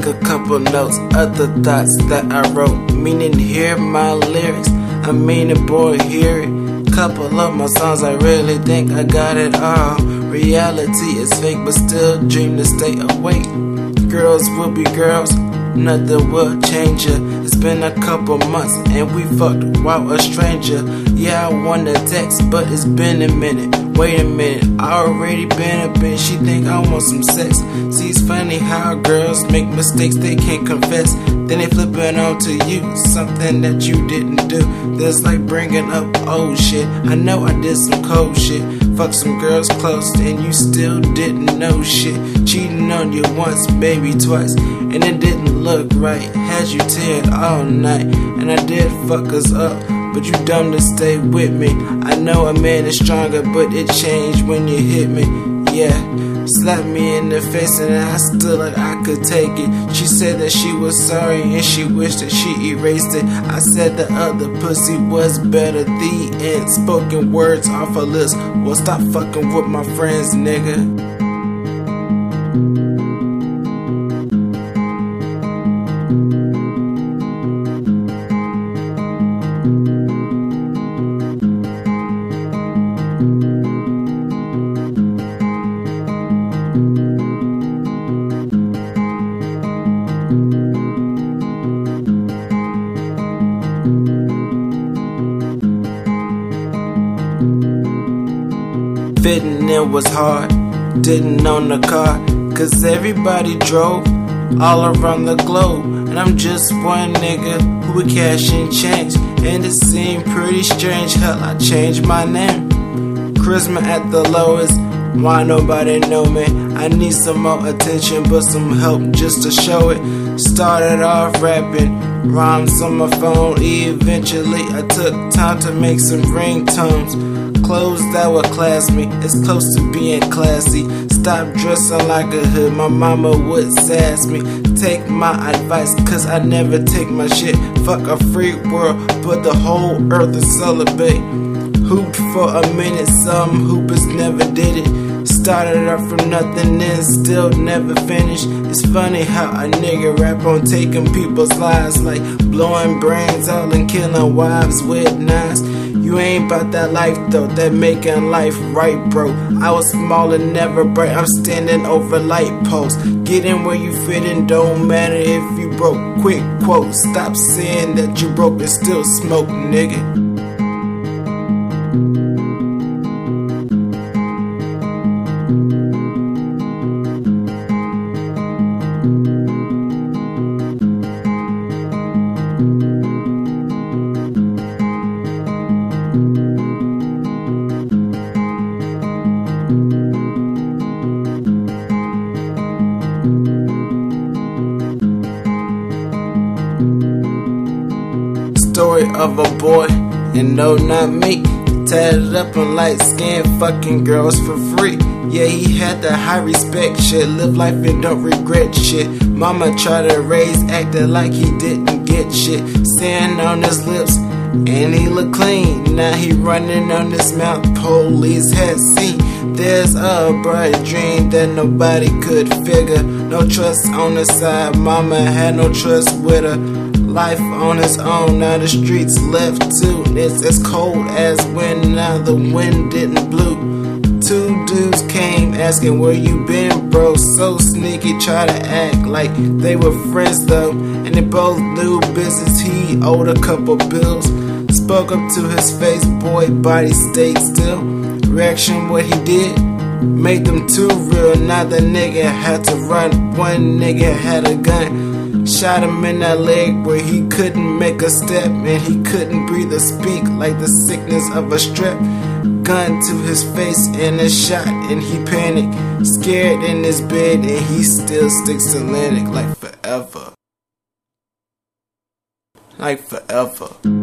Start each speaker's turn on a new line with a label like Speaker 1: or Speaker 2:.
Speaker 1: couple notes, other thoughts that I wrote. Meaning, hear my lyrics. I mean it, boy, hear it. Couple of my songs, I really think I got it all. Reality is fake, but still dream to stay awake. Girls will be girls, nothing will change ya. It's been a couple months and we fucked while a stranger. Yeah, I wanna text, but it's been a minute. Wait a minute, I already been a bitch. She think I want some sex. See, it's funny how girls make mistakes they can't confess. Then they flip it on to you, something that you didn't do. That's like bringing up old shit. I know I did some cold shit. Fuck some girls close, and you still didn't know shit. Cheating on you once, maybe twice, and it didn't look right. Had you teared all night, and I did fuck us up. But you dumb to stay with me. I know a man is stronger, but it changed when you hit me. Yeah. Slapped me in the face and I stood like I could take it. She said that she was sorry and she wished that she erased it. I said the other pussy was better. The end. Spoken words off her lips. Well, stop fucking with my friends, nigga. Fitting in was hard, didn't own a car, cause everybody drove all around the globe. And I'm just one nigga who would cash in change. And it seemed pretty strange, hell, I changed my name. Charisma at the lowest, why nobody know me? I need some more attention, but some help just to show it. Started off rapping, rhymes on my phone. Eventually, I took time to make some ringtones clothes that would class me. It's close to being classy. Stop dressing like a hood, my mama would sass me. Take my advice, cause I never take my shit. Fuck a free world, but the whole earth is celibate. Hooped for a minute, some hoopers never did it. Started off from nothing and still never finished. It's funny how a nigga rap on taking people's lives, like blowing brains out and killing wives with knives. You ain't about that life though, that making life right, bro. I was small and never bright, I'm standing over light posts. Getting where you fit in, don't matter if you broke. Quick quote, stop saying that you broke and still smoke, nigga. Story of a boy, and no, not me. Tatted up on light skin, fucking girls for free. Yeah, he had the high respect shit, live life and don't regret shit. Mama tried to raise, acting like he didn't get shit. Sand on his lips, and he look clean. Now he running on his mouth, police had seen. There's a bright dream that nobody could figure. No trust on the side, mama had no trust with her. Life on its own, now the streets left too. It's as cold as when now the wind didn't blow. Two dudes came asking where you been, bro. So sneaky, try to act like they were friends though. And they both knew business, he owed a couple bills. Spoke up to his face, boy, body stayed still. Reaction, what he did, made them too real. Now the nigga had to run, one nigga had a gun. Shot him in that leg where he couldn't make a step and he couldn't breathe or speak like the sickness of a strep. Gun to his face and a shot and he panicked. Scared in his bed and he still sticks to Atlantic like forever. Like forever.